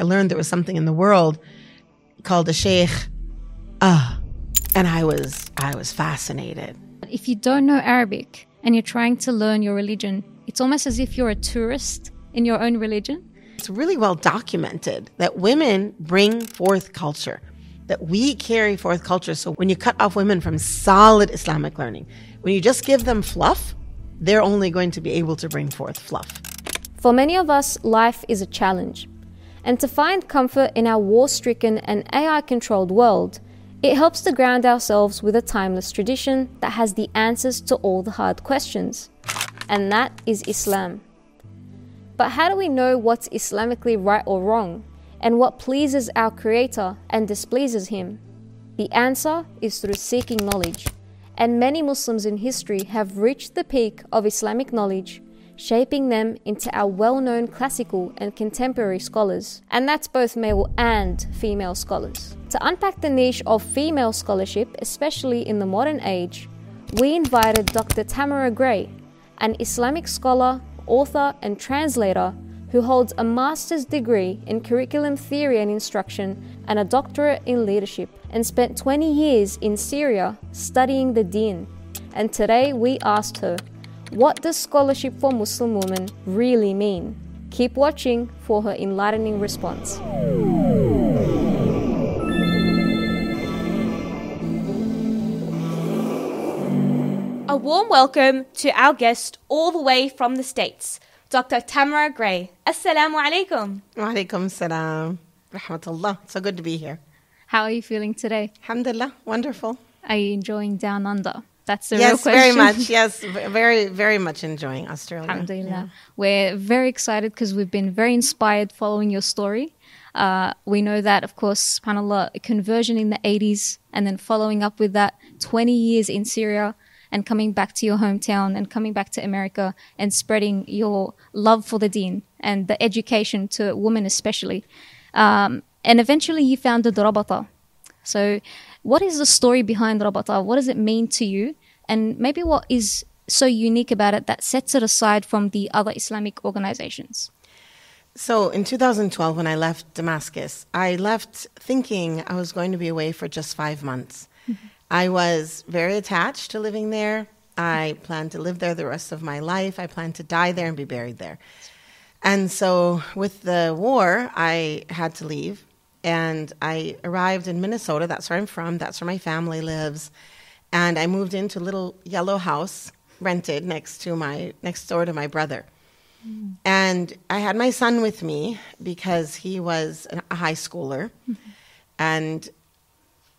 I learned there was something in the world called a sheikh. Ah, and I was I was fascinated. If you don't know Arabic and you're trying to learn your religion, it's almost as if you're a tourist in your own religion. It's really well documented that women bring forth culture, that we carry forth culture. So when you cut off women from solid Islamic learning, when you just give them fluff, they're only going to be able to bring forth fluff. For many of us, life is a challenge. And to find comfort in our war stricken and AI controlled world, it helps to ground ourselves with a timeless tradition that has the answers to all the hard questions. And that is Islam. But how do we know what's Islamically right or wrong, and what pleases our Creator and displeases Him? The answer is through seeking knowledge. And many Muslims in history have reached the peak of Islamic knowledge shaping them into our well known classical and contemporary scholars, and that's both male and female scholars. To unpack the niche of female scholarship, especially in the modern age, we invited Dr. Tamara Gray, an Islamic scholar, author, and translator who holds a master's degree in curriculum theory and instruction and a doctorate in leadership, and spent 20 years in Syria studying the deen. And today we asked her what does scholarship for Muslim women really mean? Keep watching for her enlightening response. A warm welcome to our guest all the way from the States, Dr. Tamara Gray. Assalamu alaikum. Wa alaikum salam. Rahmatullah. So good to be here. How are you feeling today? Alhamdulillah. Wonderful. Are you enjoying Down Under? That's the yes, real question. Yes, very much. Yes, very, very much enjoying Australia. Alhamdulillah. Yeah. We're very excited because we've been very inspired following your story. Uh, we know that, of course, subhanAllah, conversion in the 80s and then following up with that 20 years in Syria and coming back to your hometown and coming back to America and spreading your love for the deen and the education to women especially. Um, and eventually you founded Rabata. So what is the story behind Rabata? What does it mean to you? And maybe what is so unique about it that sets it aside from the other Islamic organizations? So in 2012, when I left Damascus, I left thinking I was going to be away for just five months. Mm-hmm. I was very attached to living there. I planned to live there the rest of my life. I planned to die there and be buried there. And so, with the war, I had to leave and I arrived in Minnesota. That's where I'm from. That's where my family lives. And I moved into a little yellow house rented next to my next door to my brother. Mm. And I had my son with me because he was a high schooler. Mm-hmm. And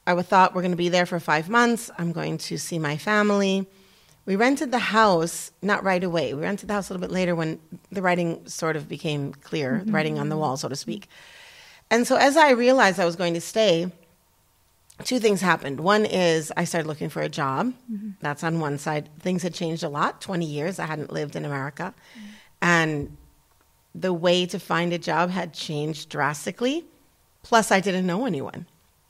I thought we're going to be there for five months. I'm going to see my family. We rented the house not right away. We rented the house a little bit later when the writing sort of became clear, mm-hmm. writing on the wall, so to speak. And so as I realized I was going to stay, two things happened. One is I started looking for a job. Mm-hmm. That's on one side. Things had changed a lot. 20 years I hadn't lived in America. Mm-hmm. And the way to find a job had changed drastically. Plus, I didn't know anyone.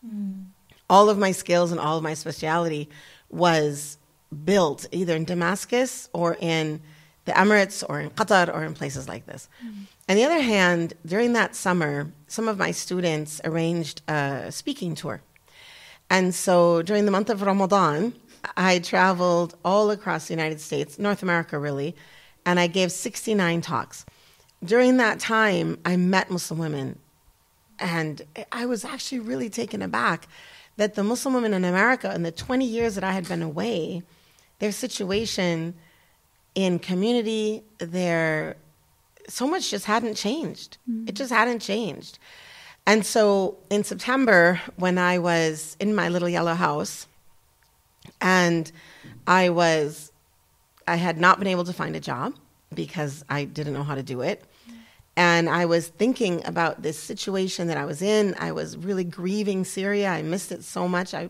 Mm. All of my skills and all of my speciality was built either in Damascus or in the Emirates or in Qatar or in places like this. Mm. On the other hand, during that summer, some of my students arranged a speaking tour. And so during the month of Ramadan, I traveled all across the United States, North America really, and I gave 69 talks. During that time, I met Muslim women, and I was actually really taken aback that the Muslim women in America, in the 20 years that I had been away, their situation in community, their so much just hadn't changed. Mm-hmm. It just hadn't changed. And so in September, when I was in my little yellow house, and I was, I had not been able to find a job because I didn't know how to do it. And I was thinking about this situation that I was in. I was really grieving Syria. I missed it so much. I,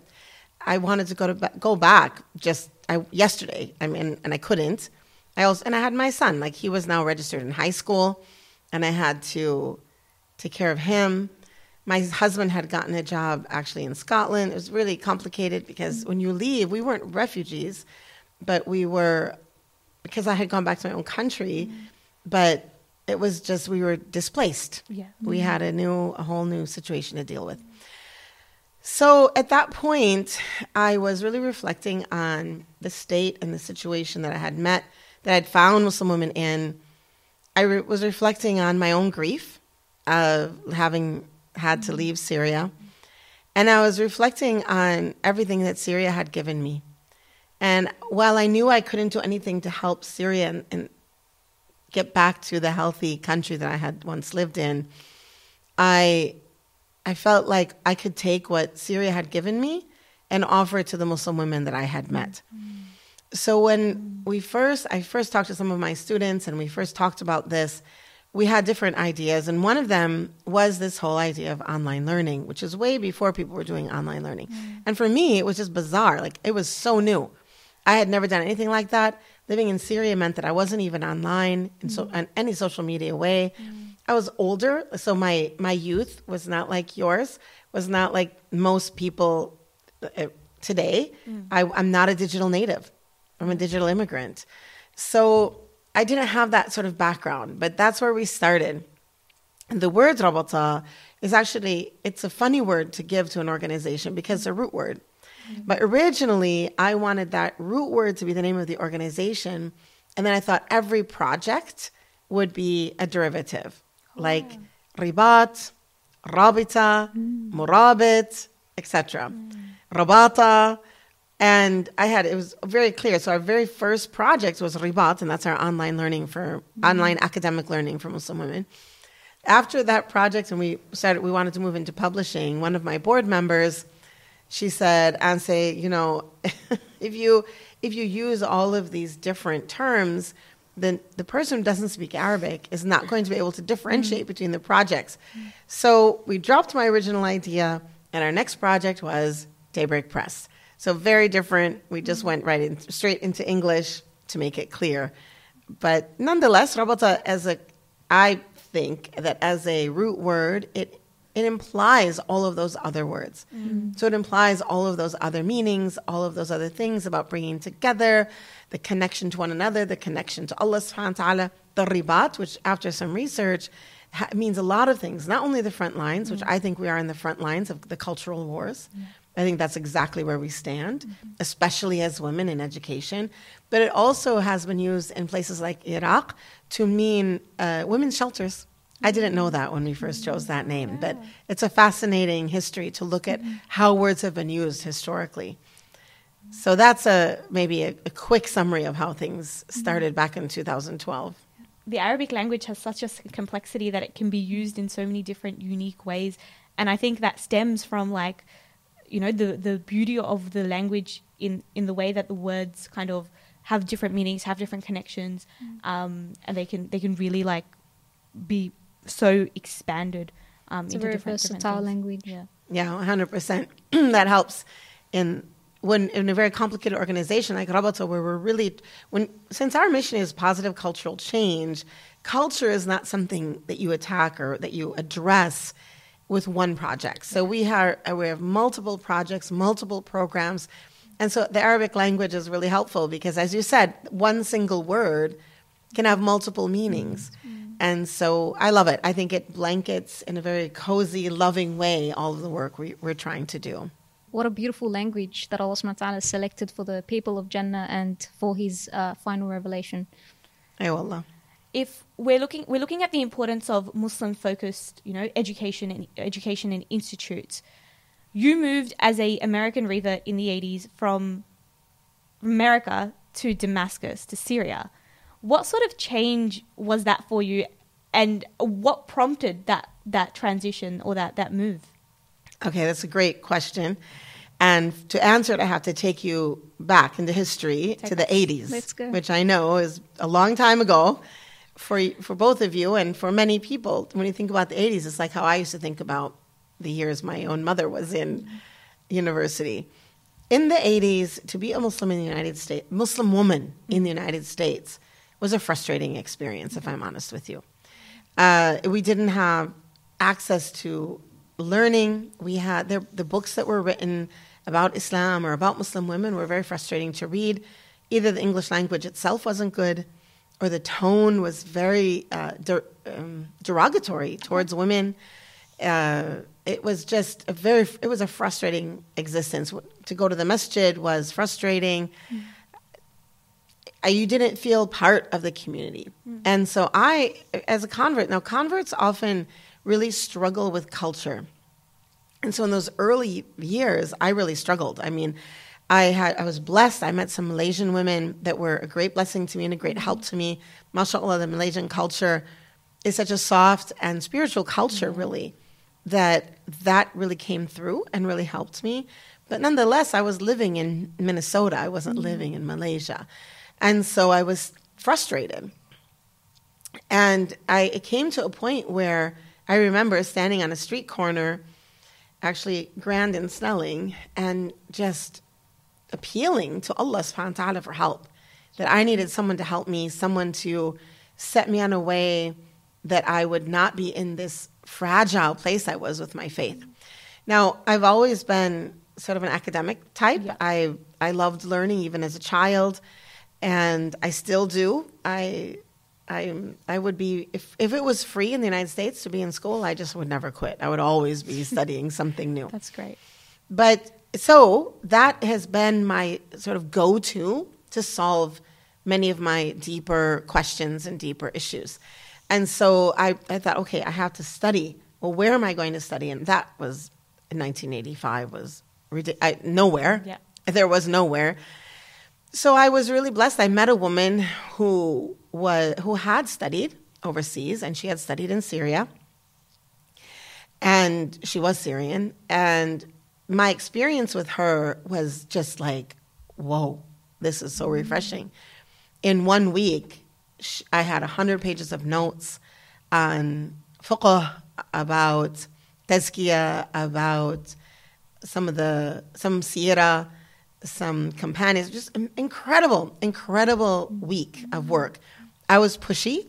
I wanted to go to go back just I, yesterday. I mean, and I couldn't. I also and I had my son. Like he was now registered in high school, and I had to take care of him. My husband had gotten a job actually in Scotland. It was really complicated because when you leave, we weren't refugees, but we were because I had gone back to my own country. But It was just we were displaced. Yeah. We had a new, a whole new situation to deal with. So at that point, I was really reflecting on the state and the situation that I had met, that I'd found Muslim women in. I re- was reflecting on my own grief of having had to leave Syria. And I was reflecting on everything that Syria had given me. And while I knew I couldn't do anything to help Syria and, and get back to the healthy country that I had once lived in, I I felt like I could take what Syria had given me and offer it to the Muslim women that I had met. So when we first, I first talked to some of my students and we first talked about this, we had different ideas. And one of them was this whole idea of online learning, which is way before people were doing online learning. Mm. And for me, it was just bizarre. Like it was so new. I had never done anything like that. Living in Syria meant that I wasn't even online in, so, mm. in any social media way. Mm. I was older, so my my youth was not like yours. Was not like most people uh, today. I, I'm not a digital native. I'm a digital immigrant, so I didn't have that sort of background. But that's where we started. And the word rabata is actually it's a funny word to give to an organization because it's a root word. Mm-hmm. But originally, I wanted that root word to be the name of the organization, and then I thought every project would be a derivative, oh. like ribat, rabita, mm. murabit, etc. Mm. Rabata, and I had it was very clear. So our very first project was ribat, and that's our online learning for mm-hmm. online academic learning for Muslim women. After that project, and we started, we wanted to move into publishing. One of my board members she said, and say, you know, if you if you use all of these different terms, then the person who doesn't speak Arabic is not going to be able to differentiate mm-hmm. between the projects. Mm-hmm. So we dropped my original idea, and our next project was Daybreak Press. So very different. We just went right in, straight into English to make it clear. But nonetheless, Rabata as a I think that as a root word, it it implies all of those other words. Mm-hmm. So it implies all of those other meanings, all of those other things about bringing together, the connection to one another, the connection to Allah subhanahu wa ta'ala, the ribat, which after some research ha- means a lot of things, not only the front lines, which mm-hmm. I think we are in the front lines of the cultural wars. I think that's exactly where we stand, mm-hmm. especially as women in education. But it also has been used in places like Iraq to mean uh, women's shelters. I didn't know that when we first mm-hmm. chose that name, but it's a fascinating history to look at mm-hmm. how words have been used historically. So that's a maybe a, a quick summary of how things started back in 2012. the Arabic language has such a complexity that it can be used in so many different unique ways and I think that stems from like you know the the beauty of the language in in the way that the words kind of have different meanings have different connections um, and they can they can really like be so expanded um, It's a into very different, different versatile things. language. yeah Yeah, 100%. that helps in when in a very complicated organization like Rabata, where we're really when since our mission is positive cultural change, culture is not something that you attack or that you address with one project. So we have uh, we have multiple projects, multiple programs, and so the Arabic language is really helpful because, as you said, one single word can have multiple meanings. Mm-hmm. Mm-hmm. And so I love it. I think it blankets in a very cozy, loving way all of the work we, we're trying to do. What a beautiful language that Allah subhanahu wa ta'ala selected for the people of Jannah and for his uh, final revelation. Ay wallah. If we're looking we're looking at the importance of Muslim focused, you know, education and education and institutes. You moved as a American revert in the 80s from America to Damascus to Syria. What sort of change was that for you and what prompted that that transition or that that move? Okay, that's a great question. And to answer it, I have to take you back into history to the 80s, which I know is a long time ago for, for both of you and for many people. When you think about the 80s, it's like how I used to think about the years my own mother was in university. In the 80s, to be a Muslim in the United States, Muslim woman in the United States, was a frustrating experience, if I'm honest with you. Uh, we didn't have access to learning. We had the, the books that were written about Islam or about Muslim women were very frustrating to read. Either the English language itself wasn't good, or the tone was very uh, der- um, derogatory towards women. Uh, it was just a very, it was a frustrating existence. To go to the masjid was frustrating. Mm. You didn't feel part of the community. Mm. And so I, as a convert, now converts often really struggle with culture. And so in those early years, I really struggled. I mean, I had I was blessed. I met some Malaysian women that were a great blessing to me and a great help to me. MashaAllah, the Malaysian culture is such a soft and spiritual culture, mm-hmm. really, that that really came through and really helped me. But nonetheless, I was living in Minnesota. I wasn't mm-hmm. living in Malaysia. And so I was frustrated. And I it came to a point where I remember standing on a street corner, actually grand and Snelling, and just appealing to Allah subhanahu wa ta'ala for help. That I needed someone to help me, someone to set me on a way that I would not be in this fragile place I was with my faith. Now, I've always been sort of an academic type. Yeah. I I loved learning even as a child, and I still do. I I I would be if if it was free in the United States to be in school, I just would never quit. I would always be studying something new. That's great. But so that has been my sort of go-to to solve many of my deeper questions and deeper issues. And so I, I thought, okay, I have to study. Well, where am I going to study? And that was in 1985 was I, nowhere. Yeah. There was nowhere. So I was really blessed. I met a woman who was who had studied overseas, and she had studied in Syria, and she was Syrian. And my experience with her was just like, whoa, this is so mm-hmm. refreshing. In one week, I had 100 pages of notes on fiqh, about tazkiyah, about some of the, some sira, some companions, just incredible, incredible week of mm-hmm. work. I was pushy,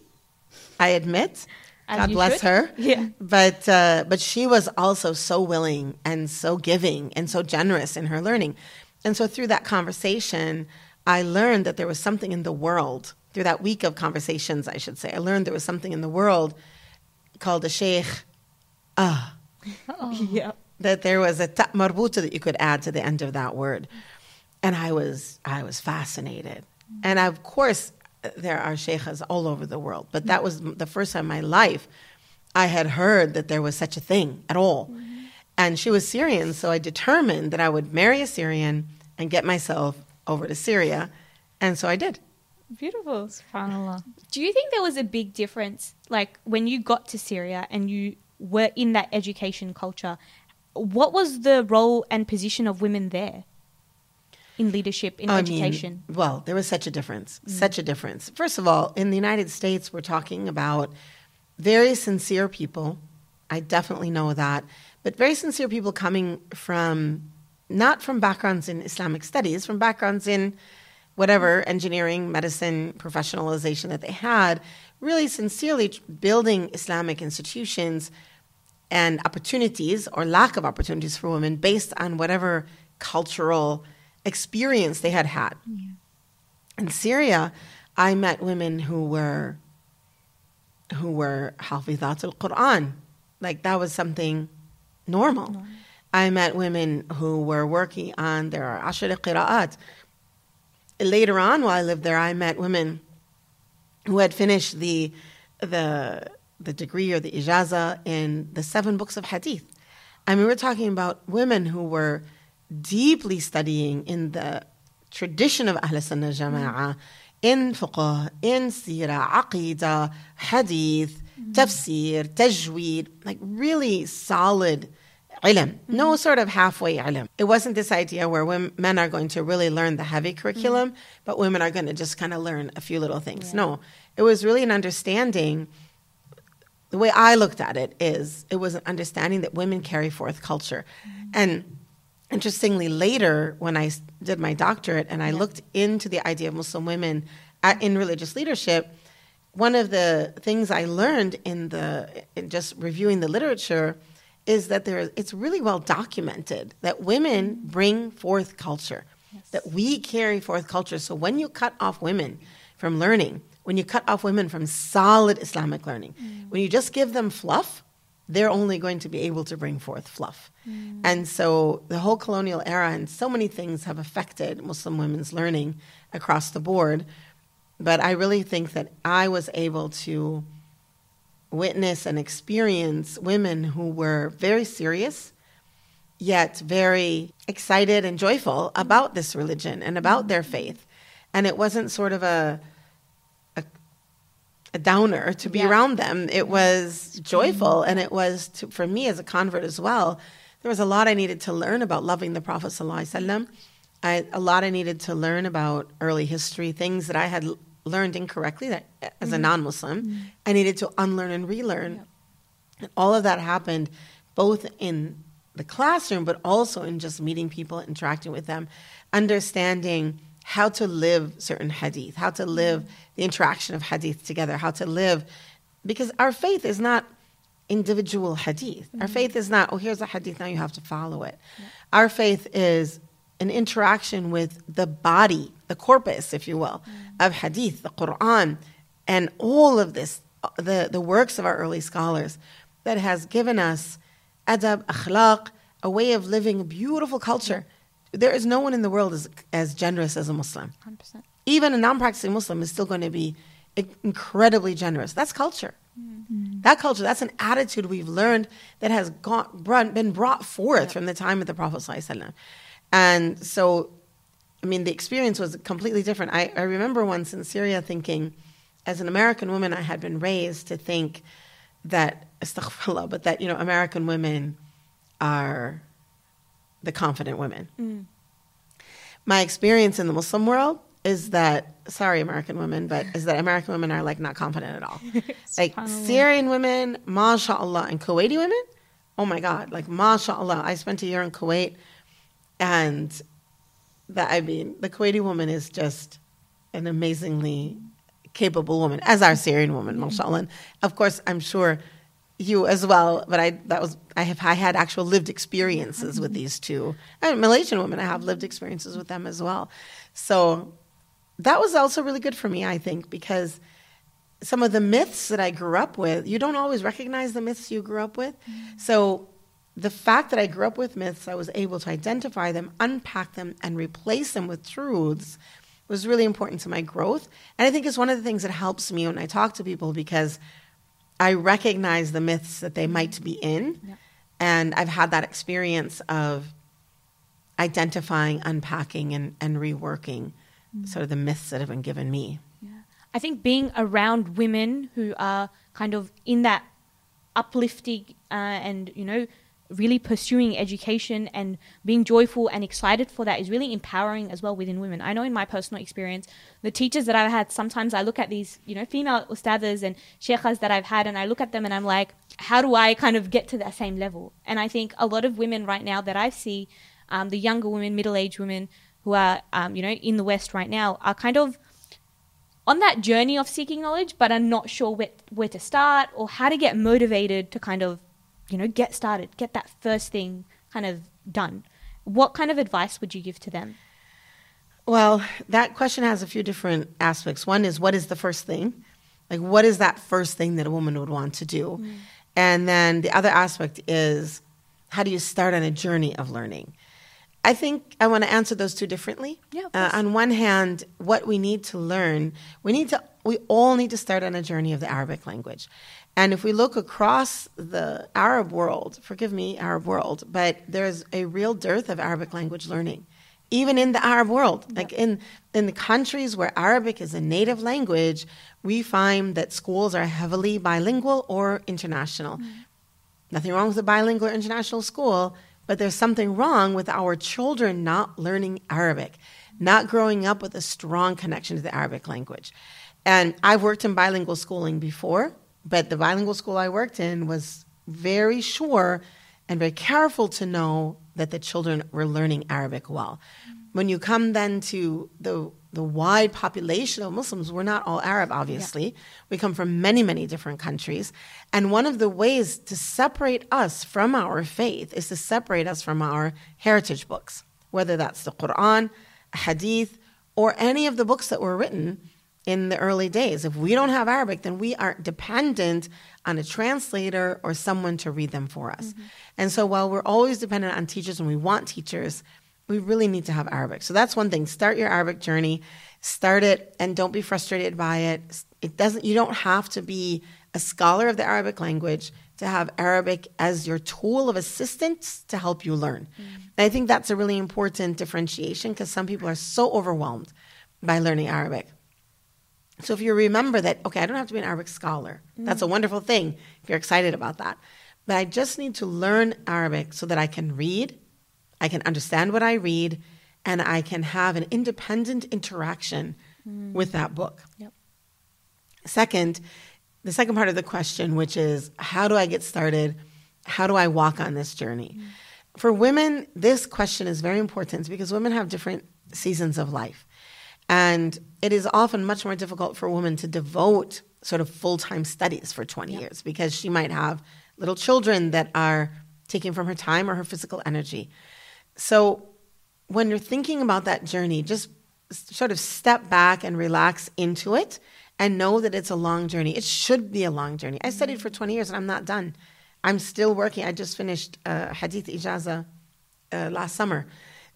I admit. God bless should. her. Yeah. But uh, but she was also so willing and so giving and so generous in her learning. And so through that conversation, I learned that there was something in the world through that week of conversations, I should say, I learned there was something in the world called a sheikh. Ah. Oh. yeah. That there was a ta marbuta that you could add to the end of that word. And I was, I was fascinated. And of course, there are sheikhs all over the world, but that was the first time in my life I had heard that there was such a thing at all. Mm-hmm. And she was Syrian, so I determined that I would marry a Syrian and get myself over to Syria. And so I did. Beautiful. SubhanAllah. Do you think there was a big difference, like when you got to Syria and you were in that education culture? What was the role and position of women there in leadership, in I education? Mean, well, there was such a difference, mm. such a difference. First of all, in the United States, we're talking about very sincere people. I definitely know that. But very sincere people coming from, not from backgrounds in Islamic studies, from backgrounds in whatever engineering, medicine, professionalization that they had, really sincerely building Islamic institutions and opportunities or lack of opportunities for women based on whatever cultural experience they had had. Yeah. In Syria, I met women who were who were hafizat al-Quran. Like that was something normal. I met women who were working on their ashra qira'at, later on, while I lived there, I met women who had finished the the the degree or the ijaza in the seven books of hadith. I mean, we're talking about women who were deeply studying in the tradition of Ahl Sunnah Jama'ah, in fiqh, in sirah, aqidah, hadith, tafsir, tajweed, like really solid ilm, no mm-hmm. sort of halfway ilm. It wasn't this idea where women, men are going to really learn the heavy curriculum, mm-hmm. but women are going to just kind of learn a few little things. Yeah. No, it was really an understanding. The way I looked at it is it was an understanding that women carry forth culture. Mm-hmm. And interestingly, later when I did my doctorate and I yeah. looked into the idea of Muslim women at, in religious leadership, one of the things I learned in the in just reviewing the literature is that there it's really well documented that women bring forth culture, yes. that we carry forth culture. So when you cut off women from learning, when you cut off women from solid Islamic learning, mm. when you just give them fluff, they're only going to be able to bring forth fluff. Mm. And so the whole colonial era and so many things have affected Muslim women's learning across the board. But I really think that I was able to witness and experience women who were very serious, yet very excited and joyful about this religion and about their mm. faith. And it wasn't sort of a a, a downer to be Yeah. around them. It was joyful, mm-hmm. and it was to, for me as a convert as well. There was a lot I needed to learn about loving the Prophet sallallahu alaihi wasallam. I, a lot I needed to learn about early history, things that I had learned incorrectly that as a mm-hmm. non-Muslim, mm-hmm. I needed to unlearn and relearn. And all of that happened both in the classroom, but also in just meeting people, interacting with them, understanding how to live certain hadith, how to live the interaction of hadith together, how to live, because our faith is not individual hadith. Our mm-hmm. faith is not, oh, here's a hadith, now you have to follow it. Our faith is an interaction with the body, the corpus, if you will, mm. of hadith, the Quran, and all of this, the, the works of our early scholars that has given us adab, akhlaq, a way of living a beautiful culture. There is no one in the world as, as generous as a Muslim. 100%. Even a non practicing Muslim is still going to be incredibly generous. That's culture. Mm-hmm. That culture, that's an attitude we've learned that has gone, brought, been brought forth from the time of the Prophet. ﷺ. And so, I mean, the experience was completely different. I, I remember once in Syria thinking, as an American woman, I had been raised to think that, astaghfirullah, but that, you know, American women are the confident women. Mm. My experience in the Muslim world is that, sorry, American women, but is that American women are like not confident at all. like Syrian women, mashallah, and Kuwaiti women, oh my God, like mashallah. I spent a year in Kuwait and that, I mean, the Kuwaiti woman is just an amazingly capable woman, as our Syrian woman, mashallah. And of course, I'm sure you as well, but I that was I have I had actual lived experiences with these two. And Malaysian women, I have lived experiences with them as well. So that was also really good for me, I think, because some of the myths that I grew up with, you don't always recognize the myths you grew up with. Mm-hmm. So the fact that I grew up with myths, I was able to identify them, unpack them, and replace them with truths was really important to my growth. And I think it's one of the things that helps me when I talk to people because I recognize the myths that they might be in. And I've had that experience of identifying, unpacking, and, and reworking sort of the myths that have been given me. I think being around women who are kind of in that uplifting uh, and you know really pursuing education and being joyful and excited for that is really empowering as well within women. I know in my personal experience, the teachers that I've had, sometimes I look at these, you know, female ustadas and sheikhas that I've had and I look at them and I'm like, how do I kind of get to that same level? And I think a lot of women right now that I see, um, the younger women, middle-aged women who are, um, you know, in the West right now are kind of on that journey of seeking knowledge, but are not sure where, where to start or how to get motivated to kind of, you know, get started, get that first thing kind of done. What kind of advice would you give to them? Well, that question has a few different aspects. One is what is the first thing? Like, what is that first thing that a woman would want to do? And then the other aspect is how do you start on a journey of learning? I think I want to answer those two differently. Yeah, Uh, on one hand, what we need to learn, we need to, we all need to start on a journey of the Arabic language. And if we look across the Arab world, forgive me, Arab world, but there's a real dearth of Arabic language learning, even in the Arab world. Like in, in the countries where Arabic is a native language, we find that schools are heavily bilingual or international. Mm. Nothing wrong with a bilingual or international school, but there's something wrong with our children not learning Arabic, not growing up with a strong connection to the Arabic language. And I've worked in bilingual schooling before, but the bilingual school I worked in was very sure and very careful to know that the children were learning Arabic well. When you come then to the the wide population of Muslims, we're not all Arab, obviously. We come from many, many different countries. And one of the ways to separate us from our faith is to separate us from our heritage books, whether that's the Quran, Hadith, or any of the books that were written in the early days. If we don't have Arabic, then we are dependent on a translator or someone to read them for us. Mm-hmm. And so while we're always dependent on teachers and we want teachers, we really need to have Arabic. So that's one thing. Start your Arabic journey. Start it and don't be frustrated by it. It doesn't you don't have to be a scholar of the Arabic language to have Arabic as your tool of assistance to help you learn. Mm. And I think that's a really important differentiation because some people are so overwhelmed by learning Arabic. So if you remember that, okay, I don't have to be an Arabic scholar. Mm. That's a wonderful thing if you're excited about that. But I just need to learn Arabic so that I can read, I can understand what I read, and I can have an independent interaction mm. with that book. Yep. Second, the second part of the question, which is how do I get started? How do I walk on this journey? Mm. For women, this question is very important because women have different seasons of life. And it is often much more difficult for a woman to devote sort of full time studies for 20 yep. years because she might have little children that are taking from her time or her physical energy. So when you're thinking about that journey, just sort of step back and relax into it and know that it's a long journey. It should be a long journey. I studied for 20 years and I'm not done. I'm still working. I just finished uh, Hadith Ijaza uh, last summer.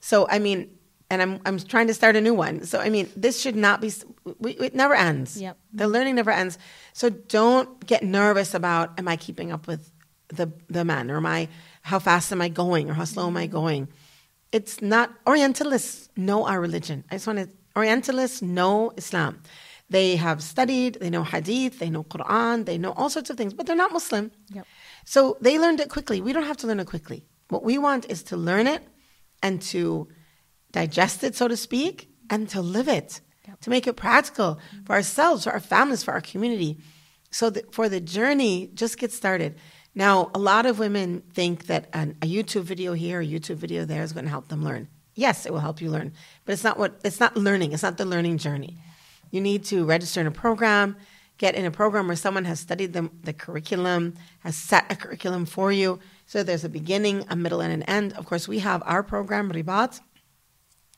So, I mean, and I'm, I'm trying to start a new one. So, I mean, this should not be, we, it never ends. Yep. The learning never ends. So, don't get nervous about, am I keeping up with the, the man? Or am I, how fast am I going? Or how slow am I going? It's not, Orientalists know our religion. I just want to, Orientalists know Islam. They have studied, they know Hadith, they know Quran, they know all sorts of things, but they're not Muslim. Yep. So they learned it quickly. We don't have to learn it quickly. What we want is to learn it and to digest it, so to speak, and to live it, yep. to make it practical for ourselves, for our families, for our community. So that for the journey, just get started. Now, a lot of women think that an, a YouTube video here, a YouTube video there is going to help them learn. Yes, it will help you learn, but it's not what it's not learning. It's not the learning journey. You need to register in a program, get in a program where someone has studied the, the curriculum, has set a curriculum for you. So there's a beginning, a middle, and an end. Of course, we have our program, Ribat,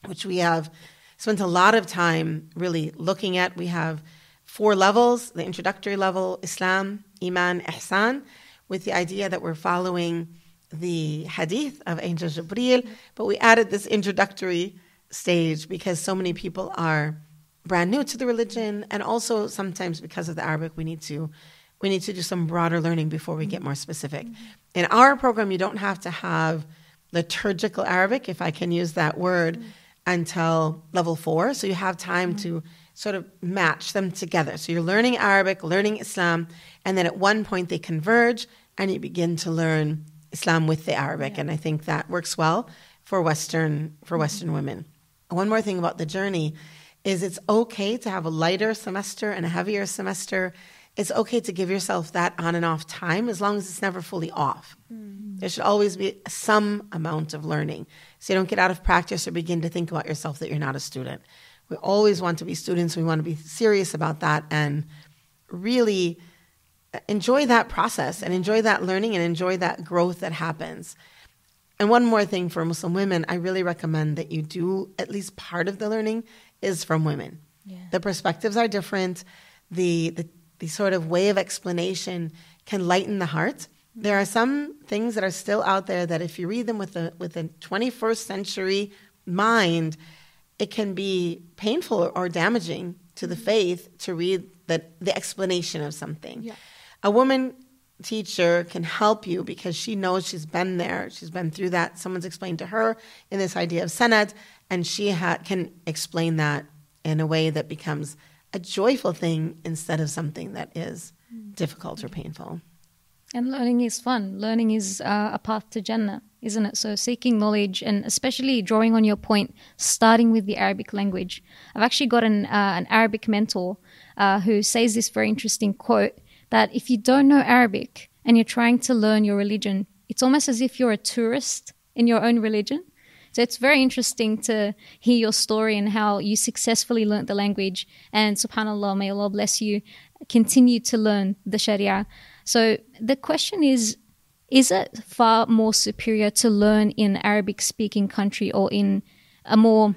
which we have spent a lot of time really looking at. We have four levels the introductory level, Islam, Iman, Ihsan, with the idea that we're following the hadith of Angel Jibreel, but we added this introductory stage because so many people are brand new to the religion, and also sometimes because of the Arabic, we need to we need to do some broader learning before we get more specific. In our program, you don't have to have liturgical Arabic, if I can use that word, until level four. So you have time to sort of match them together. So you're learning Arabic, learning Islam, and then at one point they converge and you begin to learn Islam with the Arabic. Yeah. And I think that works well for Western for mm-hmm. Western women. One more thing about the journey is it's okay to have a lighter semester and a heavier semester. It's okay to give yourself that on and off time as long as it's never fully off. Mm. There should always be some amount of learning so you don't get out of practice or begin to think about yourself that you're not a student. We always want to be students. We want to be serious about that and really enjoy that process and enjoy that learning and enjoy that growth that happens. And one more thing for Muslim women, I really recommend that you do at least part of the learning is from women. Yeah. The perspectives are different. The, the, the sort of way of explanation can lighten the heart. There are some things that are still out there that if you read them with a with a 21st century mind, it can be painful or damaging to the mm-hmm. faith to read the, the explanation of something. Yeah. A woman teacher can help you because she knows she's been there, she's been through that. Someone's explained to her in this idea of sanad, and she ha- can explain that in a way that becomes a joyful thing instead of something that is difficult or painful. And learning is fun. Learning is uh, a path to Jannah, isn't it? So seeking knowledge and especially drawing on your point, starting with the Arabic language. I've actually got an, uh, an Arabic mentor uh, who says this very interesting quote that if you don't know Arabic and you're trying to learn your religion, it's almost as if you're a tourist in your own religion. So it's very interesting to hear your story and how you successfully learnt the language. And subhanAllah, may Allah bless you, continue to learn the Sharia. So the question is is it far more superior to learn in Arabic speaking country or in a more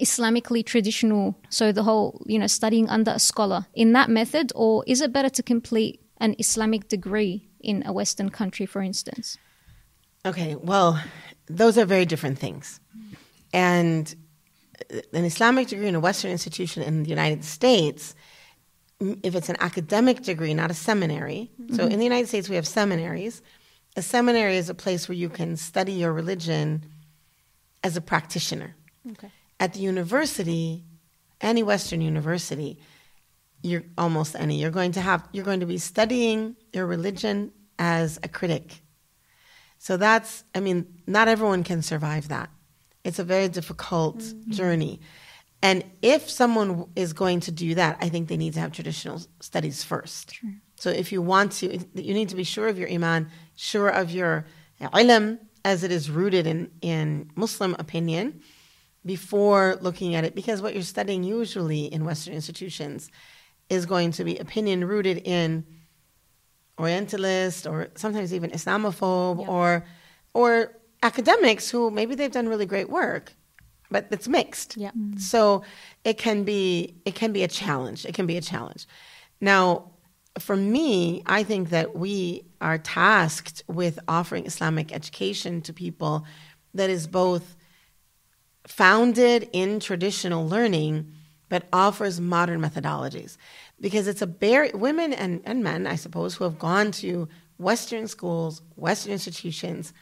Islamically traditional, so the whole, you know, studying under a scholar in that method, or is it better to complete an Islamic degree in a Western country, for instance? Okay, well, those are very different things. And an Islamic degree in a Western institution in the United States, if it's an academic degree, not a seminary. Mm-hmm. So in the United States, we have seminaries. A seminary is a place where you can study your religion as a practitioner. Okay. At the university, any Western university, you're almost any, you're going to have you're going to be studying your religion as a critic. So that's I mean, not everyone can survive that. It's a very difficult mm-hmm. journey. And if someone is going to do that, I think they need to have traditional studies first. Sure. So if you want to, you need to be sure of your iman, sure of your ilm, as it is rooted in, in Muslim opinion, before looking at it. Because what you're studying usually in Western institutions is going to be opinion rooted in Orientalist or sometimes even Islamophobe or or academics who maybe they've done really great work, but it's mixed. Yeah. Mm-hmm. So it can be it can be a challenge. It can be a challenge. Now, for me, I think that we are tasked with offering Islamic education to people that is both founded in traditional learning but offers modern methodologies because it's a bare women and, and men i suppose who have gone to western schools western institutions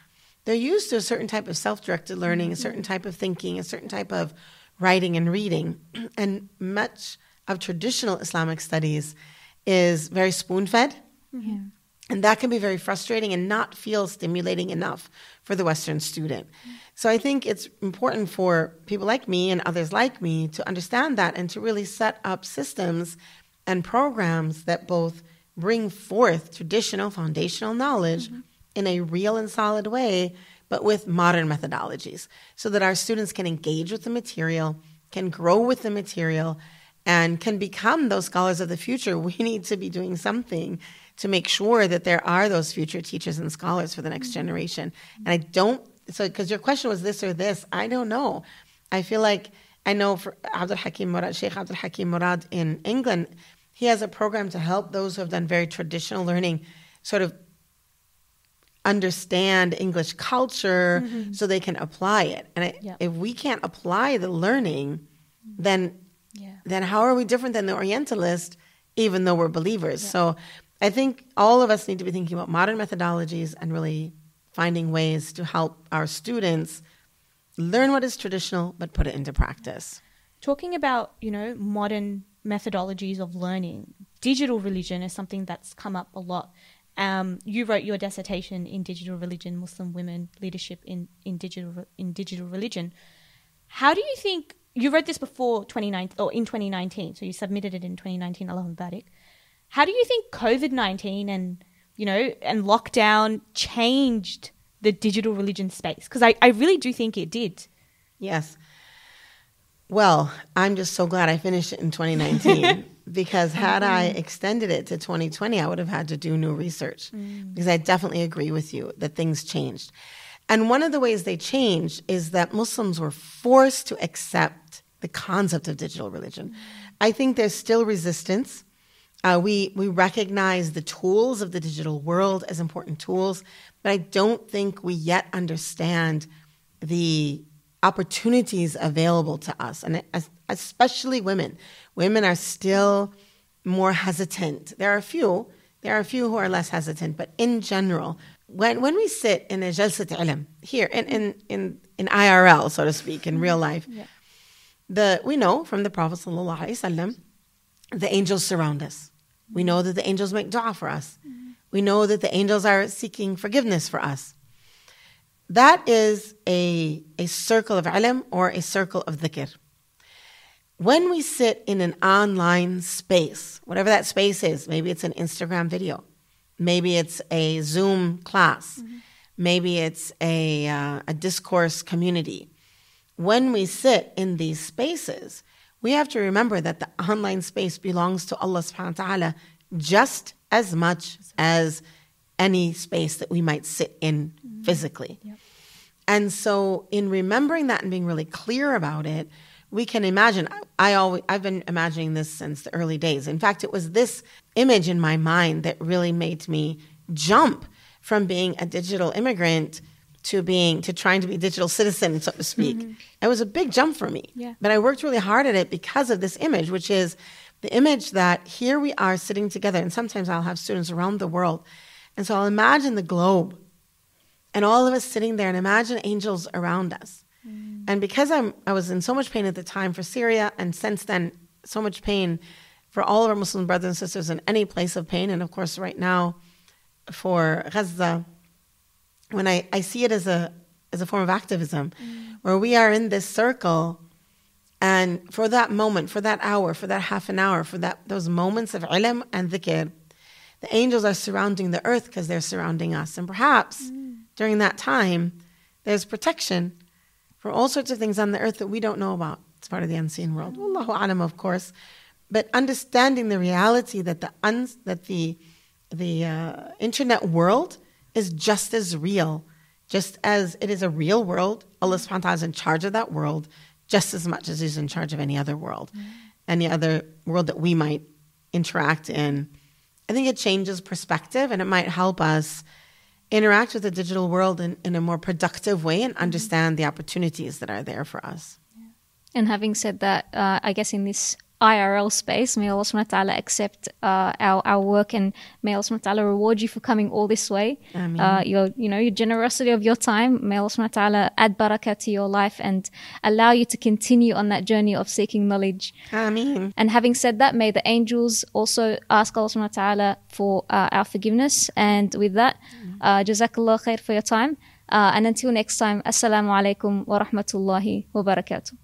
they're used to a certain type of self-directed learning, a certain type of thinking, a certain type of writing and reading. And much of traditional Islamic studies is very spoon-fed. And that can be very frustrating and not feel stimulating enough for the Western student. So I think it's important for people like me and others like me to understand that and to really set up systems and programs that both bring forth traditional foundational knowledge mm-hmm in a real and solid way, but with modern methodologies so that our students can engage with the material, can grow with the material, and can become those scholars of the future. We need to be doing something to make sure that there are those future teachers and scholars for the next mm-hmm. generation. And I don't, so because your question was this or this, I don't know. I feel like I know for Abdul Hakim Murad, Sheikh Abdul Hakim Murad in England, he has a program to help those who have done very traditional learning sort of understand English culture mm-hmm. so they can apply it. And it, yeah. if we can't apply the learning, then yeah. then how are we different than the Orientalist, even though we're believers? Yeah. So I think all of us need to be thinking about modern methodologies and really finding ways to help our students learn what is traditional but put it into practice. Talking about, you know, modern methodologies of learning, digital religion is something that's come up a lot um, you wrote your dissertation in digital religion, Muslim women leadership in, in digital in digital religion. How do you think you wrote this before 2019 or in 2019? So you submitted it in 2019. Allah Barik. How do you think COVID 19 and you know and lockdown changed the digital religion space? Because I, I really do think it did. Yes. Well, I'm just so glad I finished it in 2019 because had I mm-hmm. extended it to 2020, I would have had to do new research mm. because I definitely agree with you that things changed. And one of the ways they changed is that Muslims were forced to accept the concept of digital religion. Mm. I think there's still resistance. Uh, we we recognize the tools of the digital world as important tools, but I don't think we yet understand the opportunities available to us, and especially women. Women are still more hesitant. There are a few, there are a few who are less hesitant, but in general, when, when we sit in a jalsat ilm, here in, in, in, in IRL, so to speak, in real life, yeah. the, we know from the Prophet ﷺ, the angels surround us. We know that the angels make dua for us. Mm-hmm. We know that the angels are seeking forgiveness for us. That is a, a circle of ilm or a circle of dhikr. When we sit in an online space, whatever that space is, maybe it's an Instagram video, maybe it's a Zoom class, mm-hmm. maybe it's a, uh, a discourse community. When we sit in these spaces, we have to remember that the online space belongs to Allah subhanahu wa ta'ala just as much as any space that we might sit in mm-hmm. physically. Yep. And so, in remembering that and being really clear about it, we can imagine. I always, I've been imagining this since the early days. In fact, it was this image in my mind that really made me jump from being a digital immigrant to being to trying to be a digital citizen, so to speak. Mm-hmm. It was a big jump for me. Yeah. But I worked really hard at it because of this image, which is the image that here we are sitting together, and sometimes I'll have students around the world. And so I'll imagine the globe and all of us sitting there and imagine angels around us. Mm. And because I'm, I was in so much pain at the time for Syria, and since then, so much pain for all of our Muslim brothers and sisters in any place of pain, and of course, right now for Gaza, when I, I see it as a, as a form of activism, mm. where we are in this circle and for that moment, for that hour, for that half an hour, for that those moments of ilm and dhikr, the angels are surrounding the earth because they're surrounding us. And perhaps mm. during that time, there's protection for all sorts of things on the earth that we don't know about. It's part of the unseen world. Allahu alam, of course. But understanding the reality that the uns, that the the uh, internet world is just as real, just as it is a real world. Allah subhanahu wa ta'ala is in charge of that world just as much as he's in charge of any other world, mm. any other world that we might interact in. I think it changes perspective and it might help us interact with the digital world in, in a more productive way and mm-hmm. understand the opportunities that are there for us. And having said that, uh, I guess in this IRL space. May Allah subhanahu wa ta'ala accept uh, our, our work and may Allah subhanahu wa ta'ala reward you for coming all this way. Uh, your, you know, your generosity of your time. May Allah subhanahu wa ta'ala add barakah to your life and allow you to continue on that journey of seeking knowledge. Ameen. And having said that, may the angels also ask Allah subhanahu wa ta'ala for uh, our forgiveness. And with that, uh, Jazakallah khair for your time. Uh, and until next time, Assalamu alaikum wa rahmatullahi wa barakatuh.